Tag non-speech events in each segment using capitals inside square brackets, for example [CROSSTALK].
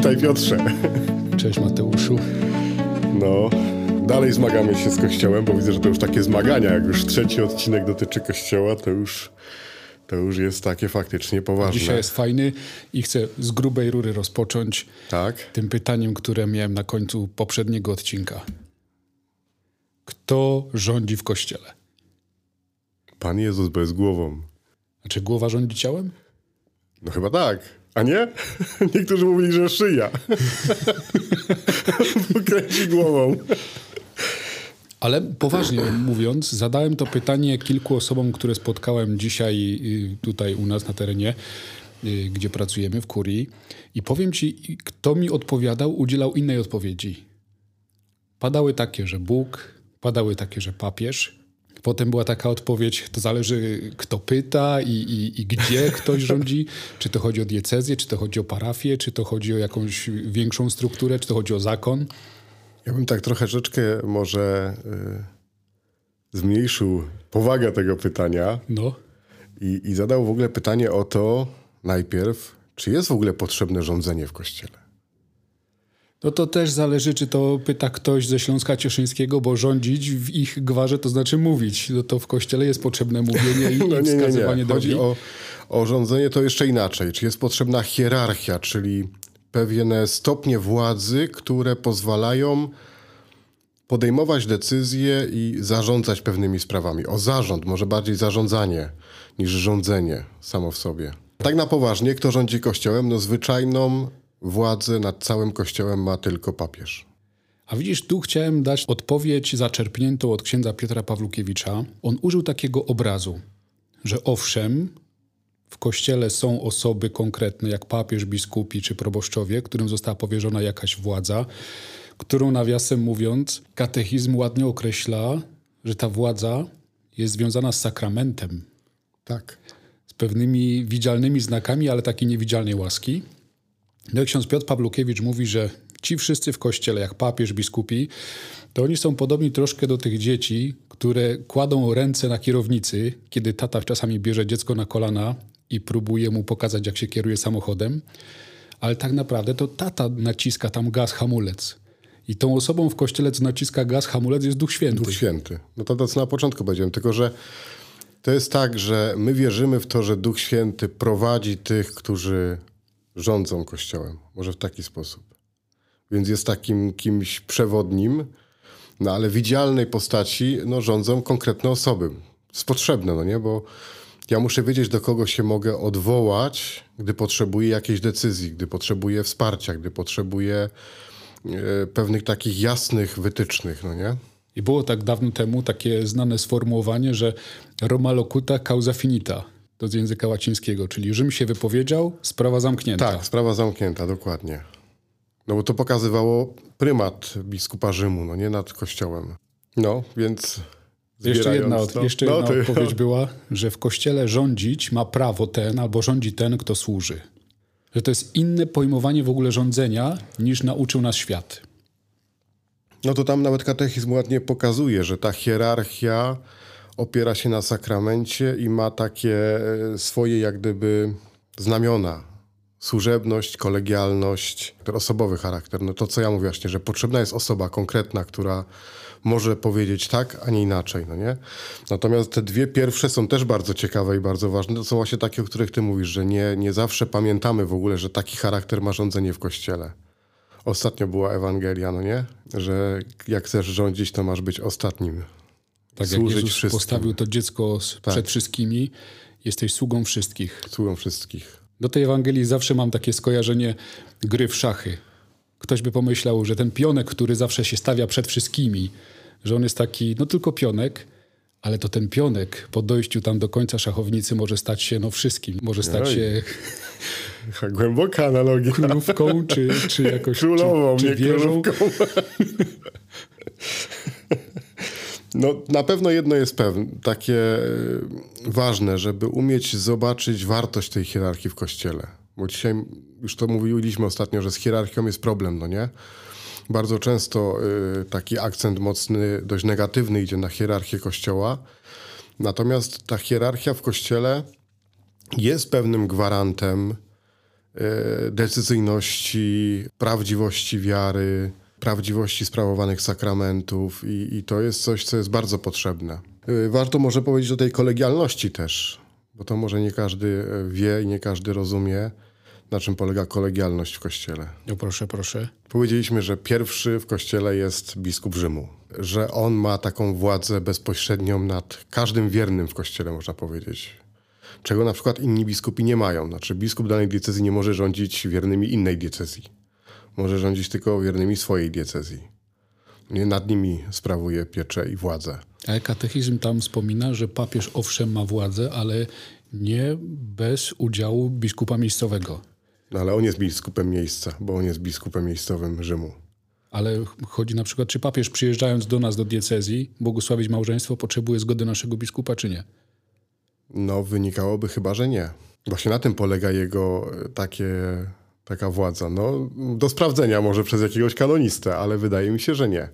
Witaj Piotrze. Cześć Mateuszu. No, dalej zmagamy się z Kościołem, bo widzę, że to już takie zmagania. Jak już trzeci odcinek dotyczy Kościoła, to już, to już jest takie faktycznie poważne. Dzisiaj jest fajny i chcę z grubej rury rozpocząć Tak? tym pytaniem, które miałem na końcu poprzedniego odcinka. Kto rządzi w Kościele? Pan Jezus bez głową. A czy głowa rządzi ciałem? No chyba tak. A nie? [LAUGHS] Niektórzy mówili, że szyja. [LAUGHS] Bo kręci głową. Ale poważnie mówiąc, zadałem to pytanie kilku osobom, które spotkałem dzisiaj y, tutaj u nas na terenie, y, gdzie pracujemy w kurii. I powiem ci, kto mi odpowiadał, udzielał innej odpowiedzi. Padały takie, że Bóg, padały takie, że papież. Potem była taka odpowiedź, to zależy kto pyta i, i, i gdzie [LAUGHS] ktoś rządzi. Czy to chodzi o diecezję, czy to chodzi o parafię, czy to chodzi o jakąś większą strukturę, czy to chodzi o zakon. Ja bym tak troszeczkę może y, zmniejszył powagę tego pytania No. i, i zadał w ogóle pytanie o to najpierw, czy jest w ogóle potrzebne rządzenie w Kościele? No to też zależy, czy to pyta ktoś ze Śląska Cieszyńskiego, bo rządzić w ich gwarze to znaczy mówić. No to w kościele jest potrzebne mówienie i, [LAUGHS] No nie, nie, wskazywanie nie. Chodzi o, o rządzenie to jeszcze inaczej. Czy jest potrzebna hierarchia, czyli pewne stopnie władzy, które pozwalają podejmować decyzje i zarządzać pewnymi sprawami. O zarząd, może bardziej zarządzanie niż rządzenie samo w sobie. Tak na poważnie, kto rządzi kościołem? No zwyczajną władzę nad całym kościołem ma tylko papież. A widzisz, tu chciałem dać odpowiedź zaczerpniętą od księdza Piotra Pawlukiewicza. On użył takiego obrazu, że owszem, w kościele są osoby konkretne, jak papież, biskupi czy proboszczowie, którym została powierzona jakaś władza, którą nawiasem mówiąc, katechizm ładnie określa, że ta władza jest związana z sakramentem, Tak. z pewnymi widzialnymi znakami, ale takiej niewidzialnej łaski. No i ksiądz Piotr Pawlukiewicz mówi, że ci wszyscy w kościele, jak papież, biskupi, to oni są podobni troszkę do tych dzieci, które kładą ręce na kierownicy, kiedy tata czasami bierze dziecko na kolana i próbuje mu pokazać, jak się kieruje samochodem, ale tak naprawdę to tata naciska tam gaz, hamulec. I tą osobą w kościele, co naciska gaz, hamulec, jest Duch Święty. Duch Święty. No to, to co na początku powiedziałem, tylko że to jest tak, że my wierzymy w to, że Duch Święty prowadzi tych, którzy rządzą Kościołem. Może w taki sposób. Więc jest takim kimś przewodnim, no ale w widzialnej postaci no, rządzą konkretne osoby. Jest potrzebne, no nie? Bo ja muszę wiedzieć, do kogo się mogę odwołać, gdy potrzebuję jakiejś decyzji, gdy potrzebuję wsparcia, gdy potrzebuję e, pewnych takich jasnych wytycznych, no nie? I było tak dawno temu takie znane sformułowanie, że Roma locuta causa finita. To z języka łacińskiego, czyli Rzym się wypowiedział, sprawa zamknięta. Tak, sprawa zamknięta, dokładnie. No bo to pokazywało prymat biskupa Rzymu, no nie nad kościołem. No, więc Jeszcze jedna, to- jeszcze no, jedna to- odpowiedź była, że w kościele rządzić ma prawo ten, albo rządzi ten, kto służy. Że to jest inne pojmowanie w ogóle rządzenia, niż nauczył nas świat. No to tam nawet katechizm ładnie pokazuje, że ta hierarchia opiera się na sakramencie i ma takie e, swoje jak gdyby znamiona. Służebność, kolegialność, osobowy charakter. No to co ja mówię właśnie, że potrzebna jest osoba konkretna, która może powiedzieć tak, a nie inaczej, no nie? Natomiast te dwie pierwsze są też bardzo ciekawe i bardzo ważne. To są właśnie takie, o których ty mówisz, że nie, nie zawsze pamiętamy w ogóle, że taki charakter ma rządzenie w Kościele. Ostatnio była Ewangelia, no nie? Że jak chcesz rządzić, to masz być ostatnim. Tak jak Służyć Jezus wszystkim. postawił to dziecko s- przed wszystkimi, jesteś sługą wszystkich. Sługą wszystkich. Do tej Ewangelii zawsze mam takie skojarzenie gry w szachy. Ktoś by pomyślał, że ten pionek, który zawsze się stawia przed wszystkimi, że on jest taki, no tylko pionek, ale to ten pionek po dojściu tam do końca szachownicy może stać się no wszystkim. Może stać Oj. się [LAUGHS] Głęboka analogia. królówką, czy, czy jakoś Królową, czy, czy nie wieżą. królówką. [LAUGHS] No, na pewno jedno jest pewne, takie e, ważne, żeby umieć zobaczyć wartość tej hierarchii w kościele. Bo dzisiaj już to mówiliśmy ostatnio, że z hierarchią jest problem, no nie? Bardzo często y, taki akcent mocny, dość negatywny idzie na hierarchię kościoła. Natomiast ta hierarchia w kościele jest pewnym gwarantem e, decyzyjności, prawdziwości wiary, prawdziwości sprawowanych sakramentów i, i to jest coś, co jest bardzo potrzebne. E, warto może powiedzieć o tej kolegialności też, bo to może nie każdy wie i nie każdy rozumie, na czym polega kolegialność w Kościele. No proszę, proszę. Powiedzieliśmy, że pierwszy w Kościele jest biskup Rzymu, że on ma taką władzę bezpośrednią nad każdym wiernym w Kościele, można powiedzieć. Czego na przykład inni biskupi nie mają. Znaczy biskup danej diecezji nie może rządzić wiernymi innej diecezji. Może rządzić tylko wiernymi swojej diecezji. Nie nad nimi sprawuje pieczę i władzę. Ale katechizm tam wspomina, że papież owszem ma władzę, ale nie bez udziału biskupa miejscowego. No ale on jest biskupem miejsca, bo on jest biskupem miejscowym Rzymu. Ale chodzi na przykład, czy papież przyjeżdżając do nas do diecezji, błogosławić małżeństwo, potrzebuje zgody naszego biskupa, czy nie? No, wynikałoby chyba, że nie. Właśnie na tym polega jego e, takie, taka władza. No, do sprawdzenia może przez jakiegoś kanonistę, ale wydaje mi się, że nie.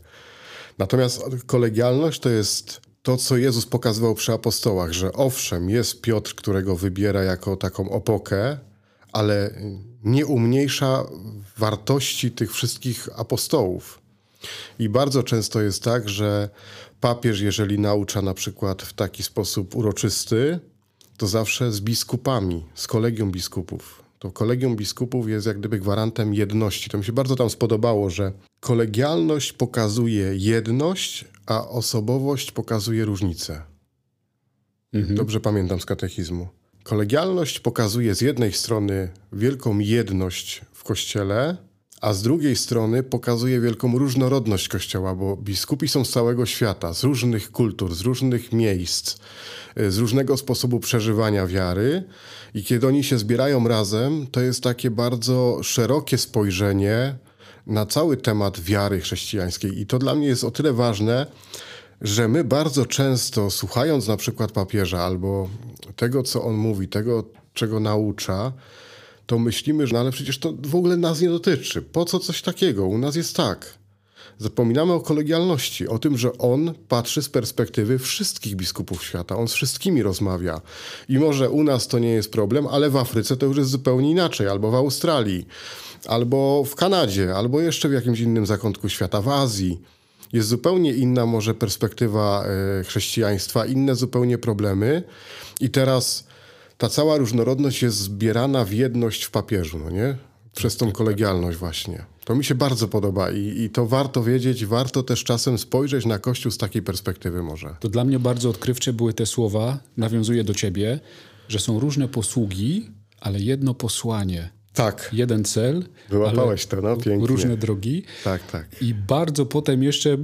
Natomiast kolegialność to jest to, co Jezus pokazywał przy apostołach, że owszem, jest Piotr, którego wybiera jako taką opokę, ale nie umniejsza wartości tych wszystkich apostołów. I bardzo często jest tak, że papież, jeżeli naucza na przykład w taki sposób uroczysty, to zawsze z biskupami, z kolegium biskupów. To kolegium biskupów jest jak gdyby gwarantem jedności. To mi się bardzo tam spodobało, że kolegialność pokazuje jedność, a osobowość pokazuje różnicę. Mhm. Dobrze pamiętam z katechizmu. Kolegialność pokazuje z jednej strony wielką jedność w kościele, a z drugiej strony pokazuje wielką różnorodność kościoła, bo biskupi są z całego świata, z różnych kultur, z różnych miejsc, y, z różnego sposobu przeżywania wiary. I kiedy oni się zbierają razem, to jest takie bardzo szerokie spojrzenie na cały temat wiary chrześcijańskiej. I to dla mnie jest o tyle ważne, że my bardzo często, słuchając na przykład papieża albo tego, co on mówi, tego, czego naucza, to myślimy, że no ale przecież to w ogóle nas nie dotyczy. Po co coś takiego? U nas jest tak. Zapominamy o kolegialności, o tym, że on patrzy z perspektywy wszystkich biskupów świata. On z wszystkimi rozmawia. I może u nas to nie jest problem, ale w Afryce to już jest zupełnie inaczej, albo w Australii, albo w Kanadzie, albo jeszcze w jakimś innym zakątku świata, w Azji jest zupełnie inna może perspektywa e, chrześcijaństwa, inne zupełnie problemy. I teraz ta cała różnorodność jest zbierana w jedność w papieżu, no nie? Przez tą kolegialność właśnie. To mi się bardzo podoba i, i to warto wiedzieć, warto też czasem spojrzeć na Kościół z takiej perspektywy może. To dla mnie bardzo odkrywcze były te słowa, nawiązuję do ciebie, że są różne posługi, ale jedno posłanie. Tak. Jeden cel. Wyłapałeś to, no pięknie. Różne drogi. Tak, tak. I bardzo potem jeszcze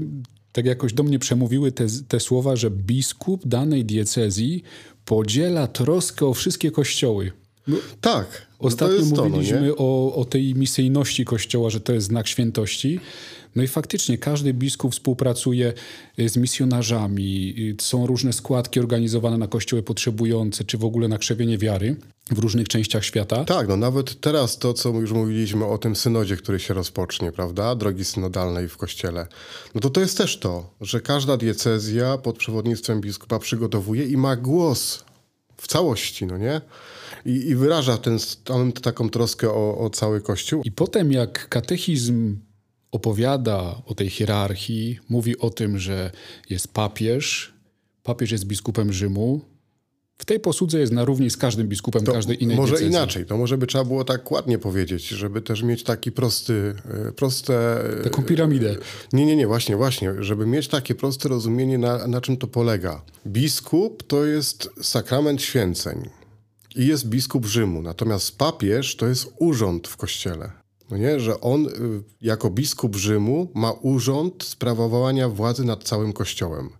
tak jakoś do mnie przemówiły te, te słowa, że biskup danej diecezji podziela troskę o wszystkie kościoły. No, tak. No Ostatnio no mówiliśmy to, no o, o tej misyjności kościoła, że to jest znak świętości. No i faktycznie każdy biskup współpracuje y, z misjonarzami, y, są różne składki organizowane na kościoły potrzebujące, czy w ogóle na krzewienie wiary w różnych częściach świata. Tak, no nawet teraz to, co już mówiliśmy o tym synodzie, który się rozpocznie, prawda, drogi synodalnej w kościele, no to to jest też to, że każda diecezja pod przewodnictwem biskupa przygotowuje i ma głos w całości, no nie? I, i wyraża ten, taką troskę o, o cały Kościół. I potem jak katechizm opowiada o tej hierarchii, mówi o tym, że jest papież, papież jest biskupem Rzymu, w tej posłudze jest na równi z każdym biskupem to każdej innej Może inaczej, to może by trzeba było tak ładnie powiedzieć, żeby też mieć taki prosty, e, proste... E, Taką piramidę. Nie, nie, nie, właśnie, właśnie, żeby mieć takie proste rozumienie, na, na czym to polega. Biskup to jest sakrament święceń i jest biskup Rzymu, natomiast papież to jest urząd w kościele. No nie, że on y, jako biskup Rzymu ma urząd sprawowania władzy nad całym kościołem.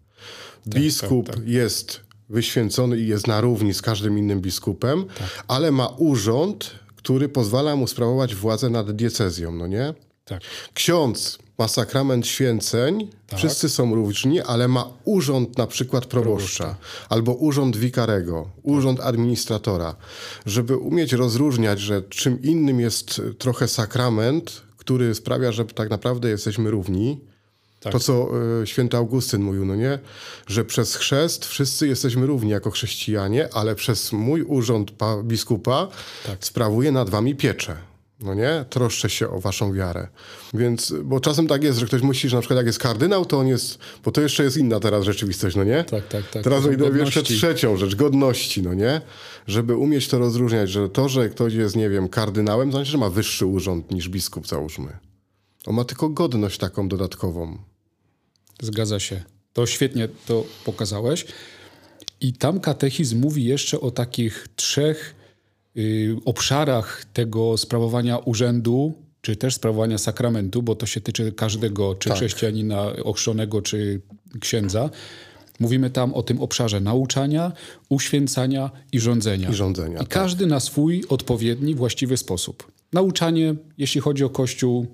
Tak, biskup tak, tak, jest wyświęcony i jest na równi z każdym innym biskupem, tak. ale ma urząd, który pozwala mu sprawować władzę nad diecezją, no nie? Tak. Ksiądz ma sakrament święceń, tak. wszyscy są równi, ale ma urząd na przykład proboszcza, proboszcza. albo urząd wikarego, urząd administratora, żeby umieć rozróżniać, że czym innym jest trochę sakrament, który sprawia, że tak naprawdę jesteśmy równi, Tak. To, co y, święty Augustyn mówił, no nie? Że przez chrzest wszyscy jesteśmy równi jako chrześcijanie, ale przez mój urząd biskupa tak. sprawuję nad wami pieczę no nie? Troszczę się o waszą wiarę. Więc, bo czasem tak jest, że ktoś musi, że na przykład jak jest kardynał, to on jest, bo to jeszcze jest inna teraz rzeczywistość, no nie? Tak, tak, tak. Teraz idę jeszcze trzecią rzecz, godności, no nie? Żeby umieć to rozróżniać, że to, że ktoś jest, nie wiem, kardynałem, znaczy, że ma wyższy urząd niż biskup, załóżmy. On ma tylko godność taką dodatkową. Zgadza się. To świetnie to pokazałeś. I tam katechizm mówi jeszcze o takich trzech obszarach tego sprawowania urzędu, czy też sprawowania sakramentu, bo to się tyczy każdego, czy tak. chrześcijanina ochrzczonego, czy księdza. Mówimy tam o tym obszarze nauczania, uświęcania i rządzenia. I, rządzenia, I tak. każdy na swój odpowiedni, właściwy sposób. Nauczanie, jeśli chodzi o Kościół,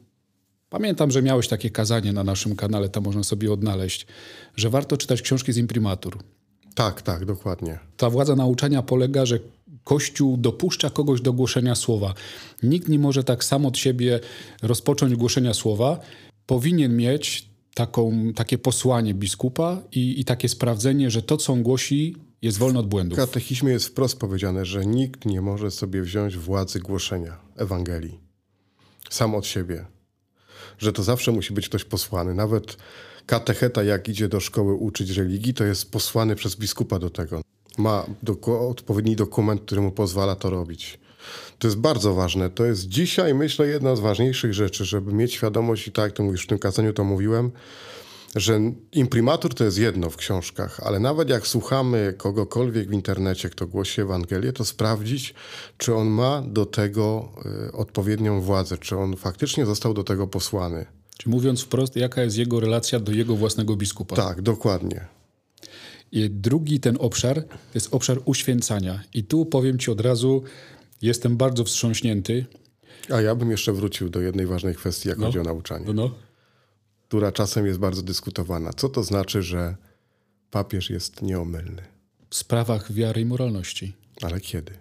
pamiętam, że miałeś takie kazanie na naszym kanale, tam można sobie odnaleźć, że warto czytać książki z imprimatur. Tak, tak, dokładnie. Ta władza nauczania polega, że Kościół dopuszcza kogoś do głoszenia słowa. Nikt nie może tak sam od siebie rozpocząć głoszenia słowa. Powinien mieć taką, takie posłanie biskupa i, i takie sprawdzenie, że to, co on głosi, jest wolne od błędów. W katechizmie jest wprost powiedziane, że nikt nie może sobie wziąć władzy głoszenia Ewangelii sam od siebie. Że to zawsze musi być ktoś posłany. Nawet katecheta, jak idzie do szkoły uczyć religii, to jest posłany przez biskupa do tego ma do, odpowiedni dokument, który mu pozwala to robić. To jest bardzo ważne. To jest dzisiaj, myślę, jedna z ważniejszych rzeczy, żeby mieć świadomość, i tak jak to mówisz, w tym kazaniu to mówiłem, że imprimatur to jest jedno w książkach, ale nawet jak słuchamy kogokolwiek w internecie, kto głosi Ewangelię, to sprawdzić, czy on ma do tego y, odpowiednią władzę, czy on faktycznie został do tego posłany. Czy mówiąc wprost, jaka jest jego relacja do jego własnego biskupa? Tak, dokładnie. I drugi ten obszar to jest obszar uświęcania. I tu powiem Ci od razu, jestem bardzo wstrząśnięty. A ja bym jeszcze wrócił do jednej ważnej kwestii, jak no. chodzi o nauczanie, no, no. która czasem jest bardzo dyskutowana. Co to znaczy, że papież jest nieomylny? W sprawach wiary i moralności. Ale kiedy?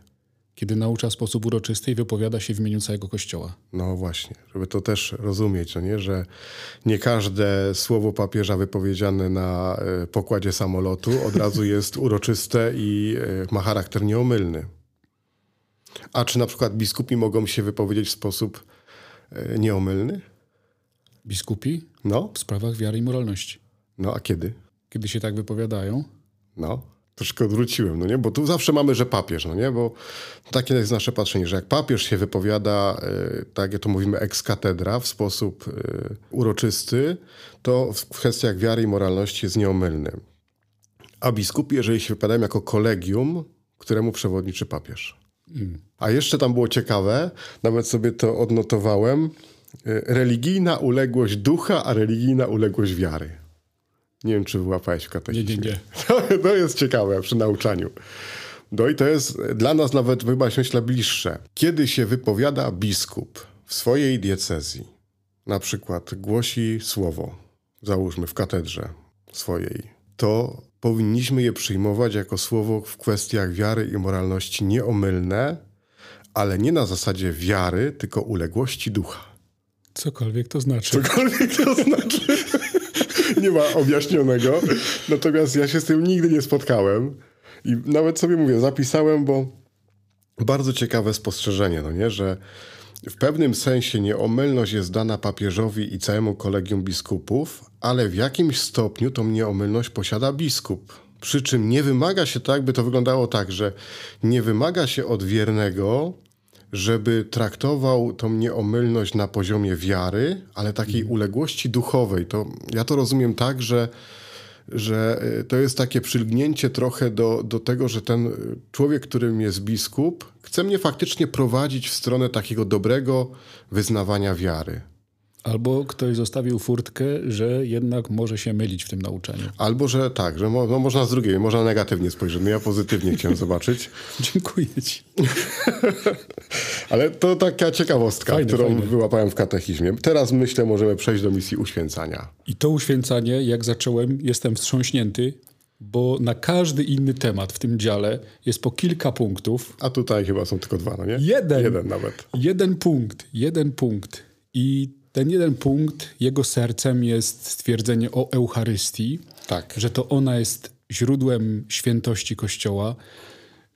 Kiedy naucza w sposób uroczysty i wypowiada się w imieniu całego Kościoła. No właśnie, żeby to też rozumieć, no nie? że nie każde słowo papieża wypowiedziane na e, pokładzie samolotu od razu [LAUGHS] jest uroczyste i e, ma charakter nieomylny. A czy na przykład biskupi mogą się wypowiedzieć w sposób e, nieomylny? Biskupi? No. W sprawach wiary i moralności. No a kiedy? Kiedy się tak wypowiadają? No troszkę odwróciłem, no nie? Bo tu zawsze mamy, że papież, no nie? Bo takie jest nasze patrzenie, że jak papież się wypowiada, y, tak jak to mówimy, ex cathedra w sposób y, uroczysty, to w kwestiach wiary i moralności jest nieomylny. A biskupi, jeżeli się wypowiadają jako kolegium, któremu przewodniczy papież. Mm. A jeszcze tam było ciekawe, nawet sobie to odnotowałem, y, religijna uległość ducha, a religijna uległość wiary. Nie wiem, czy wyłapałeś w katechizmie. Nie, nie, nie. [LAUGHS] To, to jest ciekawe przy nauczaniu. No i to jest dla nas nawet chyba myślę bliższe. Kiedy się wypowiada biskup w swojej diecezji, na przykład głosi słowo, załóżmy w katedrze swojej, to powinniśmy je przyjmować jako słowo w kwestiach wiary i moralności nieomylne, ale nie na zasadzie wiary, tylko uległości ducha. Cokolwiek to znaczy. Cokolwiek to znaczy. [LAUGHS] nie ma objaśnionego. Natomiast ja się z tym nigdy nie spotkałem. I nawet sobie mówię, zapisałem, bo bardzo ciekawe spostrzeżenie, no nie, że w pewnym sensie nieomylność jest dana papieżowi i całemu kolegium biskupów, ale w jakimś stopniu tą nieomylność posiada biskup. Przy czym nie wymaga się tak, by to wyglądało tak, że nie wymaga się od wiernego żeby traktował tą nieomylność na poziomie wiary, ale takiej mm. uległości duchowej. To, ja to rozumiem tak, że, że e, to jest takie przylgnięcie trochę do, do tego, że ten człowiek, którym jest biskup, chce mnie faktycznie prowadzić w stronę takiego dobrego wyznawania wiary. Albo ktoś zostawił furtkę, że jednak może się mylić w tym nauczaniu. Albo, że tak, że mo no, można z drugiej, można negatywnie spojrzeć. No ja pozytywnie chciałem [LAUGHS] zobaczyć. Dziękuję ci. [LAUGHS] Ale to taka ciekawostka, fajne, którą fajne. wyłapałem w katechizmie. Teraz myślę, możemy przejść do misji uświęcania. I to uświęcanie, jak zacząłem, jestem wstrząśnięty, bo na każdy inny temat w tym dziale jest po kilka punktów. A tutaj chyba są tylko dwa, no nie? Jeden. Jeden nawet. Jeden punkt, jeden punkt. I ten jeden punkt, jego sercem jest stwierdzenie o Eucharystii, Tak. że to ona jest źródłem świętości Kościoła,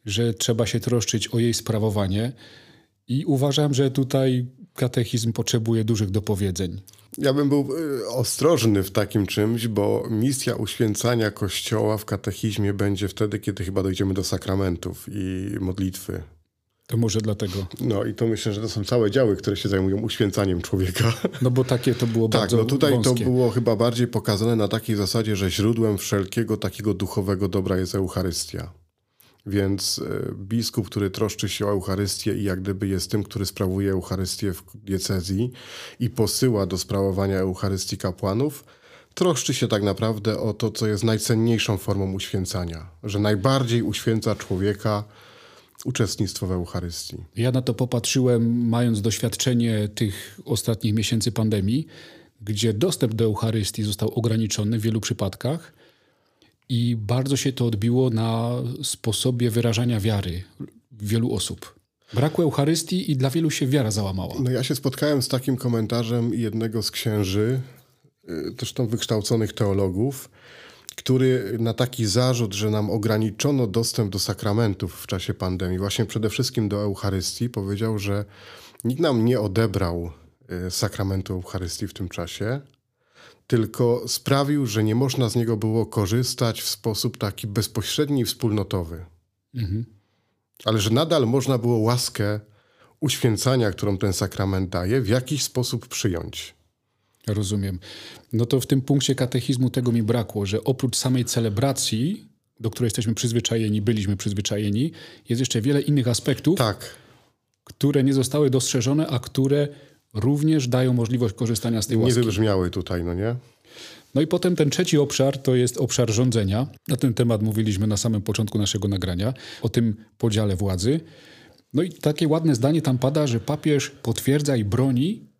że trzeba się troszczyć o jej sprawowanie. I uważam, że tutaj katechizm potrzebuje dużych dopowiedzeń. Ja bym był y, ostrożny w takim czymś, bo misja uświęcania Kościoła w katechizmie będzie wtedy, kiedy chyba dojdziemy do sakramentów i modlitwy. To może dlatego. No i to myślę, że to są całe działy, które się zajmują uświęcaniem człowieka. No bo takie to było [LAUGHS] Tak, bardzo no tutaj wąskie. to było chyba bardziej pokazane na takiej zasadzie, że źródłem wszelkiego takiego duchowego dobra jest Eucharystia. Więc e, biskup, który troszczy się o Eucharystię i jak gdyby jest tym, który sprawuje Eucharystię w diecezji i posyła do sprawowania Eucharystii kapłanów, troszczy się tak naprawdę o to, co jest najcenniejszą formą uświęcania. Że najbardziej uświęca człowieka uczestnictwo w Eucharystii. Ja na to popatrzyłem, mając doświadczenie tych ostatnich miesięcy pandemii, gdzie dostęp do Eucharystii został ograniczony w wielu przypadkach i bardzo się to odbiło na sposobie wyrażania wiary wielu osób. Brakło Eucharystii i dla wielu się wiara załamała. No ja się spotkałem z takim komentarzem jednego z księży, y, zresztą wykształconych teologów, który na taki zarzut, że nam ograniczono dostęp do sakramentów w czasie pandemii, właśnie przede wszystkim do Eucharystii, powiedział, że nikt nam nie odebrał y, sakramentu Eucharystii w tym czasie, tylko sprawił, że nie można z niego było korzystać w sposób taki bezpośredni i wspólnotowy. Ale że nadal można było łaskę uświęcania, którą ten sakrament daje, w jakiś sposób przyjąć. Rozumiem. No to w tym punkcie katechizmu tego mi brakło, że oprócz samej celebracji, do której jesteśmy przyzwyczajeni, byliśmy przyzwyczajeni, jest jeszcze wiele innych aspektów, Tak, które nie zostały dostrzeżone, a które również dają możliwość korzystania z tej nie łaski. wybrzmiały tutaj, no nie? No i potem ten trzeci obszar to jest obszar rządzenia. Na ten temat mówiliśmy na samym początku naszego nagrania, o tym podziale władzy. No i takie ładne zdanie tam pada, że papież potwierdza i broni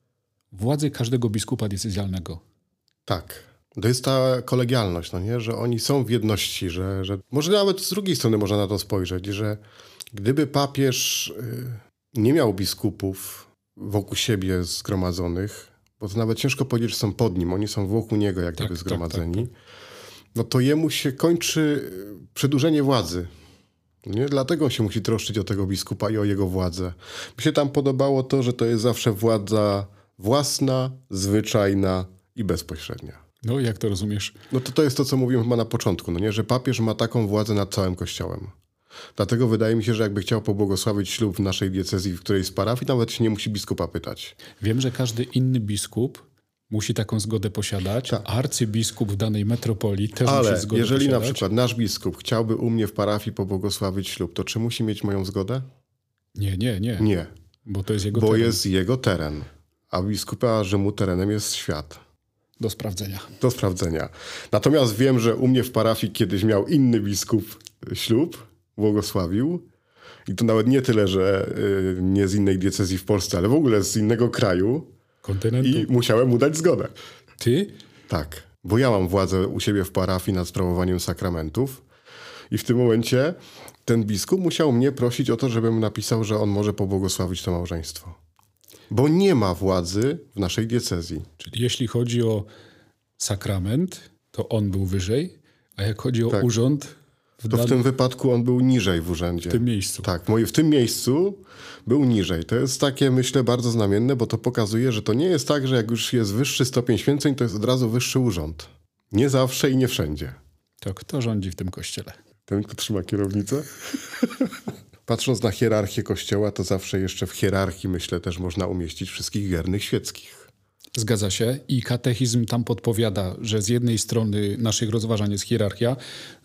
władzy każdego biskupa decyzjalnego. Tak. To jest ta kolegialność, no nie? Że oni są w jedności, że, że... Może nawet z drugiej strony można na to spojrzeć, że gdyby papież y, nie miał biskupów wokół siebie zgromadzonych, bo to nawet ciężko powiedzieć, że są pod nim, oni są wokół niego jak gdyby tak, zgromadzeni, no to jemu się kończy y, przedłużenie władzy. Nie? Dlatego się musi troszczyć o tego biskupa i o jego władzę. Mi się tam podobało to, że to jest zawsze władza własna, zwyczajna i bezpośrednia. No jak to rozumiesz? No to to jest to, co mówiłem chyba na początku, no nie? że papież ma taką władzę nad całym kościołem. Dlatego wydaje mi się, że jakby chciał pobłogosławić ślub w naszej diecezji, w której z parafii, nawet się nie musi biskupa pytać. Wiem, że każdy inny biskup musi taką zgodę posiadać. Arcybiskup w danej metropolii też. Ale musi zgodę jeżeli posiadać. na przykład nasz biskup chciałby u mnie w parafii pobłogosławić ślub, to czy musi mieć moją zgodę? Nie, nie, nie, Nie, bo to jest jego bo teren jest jego teren. A biskupa Rzymu terenem jest świat. do sprawdzenia. Do sprawdzenia. Natomiast wiem, że u mnie w parafii kiedyś miał inny biskup ślub, błogosławił. I to nawet nie tyle, że y, nie z innej diecezji w Polsce, ale w ogóle z innego kraju. Kontynentu. I musiałem mu dać zgodę. Ty? Tak, bo ja mam władzę u siebie w parafii nad sprawowaniem sakramentów. I w tym momencie ten biskup musiał mnie prosić o to, żebym napisał, że on może pobłogosławić to małżeństwo. Bo nie ma władzy w naszej diecezji. Czyli jeśli chodzi o sakrament, to on był wyżej, a jak chodzi o Tak. urząd, w, To w tym wypadku on był niżej w urzędzie. tym miejscu. Tak, w tym miejscu był niżej. To jest takie, myślę, bardzo znamienne, bo to pokazuje, że to nie jest tak, że jak już jest wyższy stopień święceń, to jest od razu wyższy urząd. Nie zawsze i nie wszędzie. To kto rządzi w tym kościele? Ten, kto trzyma kierownicę? [LAUGHS] Patrząc na hierarchię kościoła, to zawsze jeszcze w hierarchii, myślę, też można umieścić wszystkich wiernych świeckich. Zgadza się. I katechizm tam podpowiada, że z jednej strony naszych rozważań jest hierarchia,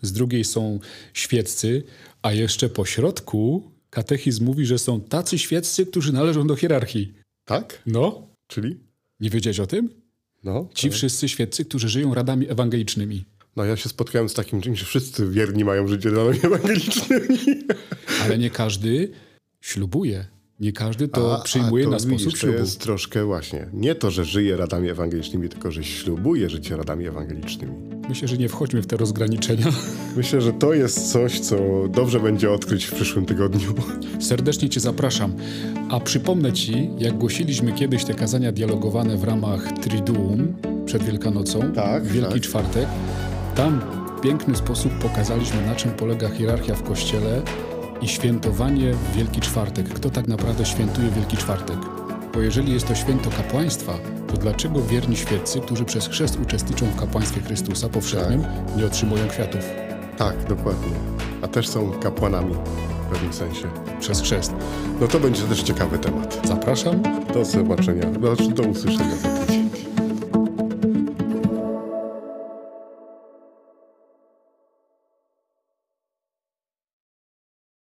z drugiej są świeccy, a jeszcze po środku katechizm mówi, że są tacy świeccy, którzy należą do hierarchii. Tak? No, Czyli? nie wiedziałeś o tym? No, Ci wszyscy świeccy, którzy żyją radami ewangelicznymi. no ja się spotkałem z takim czymś, że wszyscy wierni mają życie radami ewangelicznymi. [LAUGHS] Ale nie każdy ślubuje. Nie każdy to przyjmuje to na sposób widzisz, ślubu. To jest troszkę właśnie, nie to, że żyje radami ewangelicznymi, tylko że ślubuje życie radami ewangelicznymi. Myślę, że nie wchodźmy w te rozgraniczenia. Myślę, że to jest coś, co dobrze będzie odkryć w przyszłym tygodniu. Serdecznie Cię zapraszam. A przypomnę Ci, jak głosiliśmy kiedyś te kazania dialogowane w ramach Triduum przed Wielkanocą, Tak, Wielki tak. Czwartek, tam w piękny sposób pokazaliśmy, na czym polega hierarchia w Kościele i świętowanie w Wielki Czwartek. Kto tak naprawdę świętuje Wielki Czwartek? Bo jeżeli jest to święto kapłaństwa, to dlaczego wierni świeccy, którzy przez chrzest uczestniczą w kapłaństwie Chrystusa powszechnym, nie otrzymują kwiatów Tak, dokładnie. A też są kapłanami w pewnym sensie. przez chrzest? No to będzie też ciekawy temat. Zapraszam. Do zobaczenia, znaczy do usłyszenia.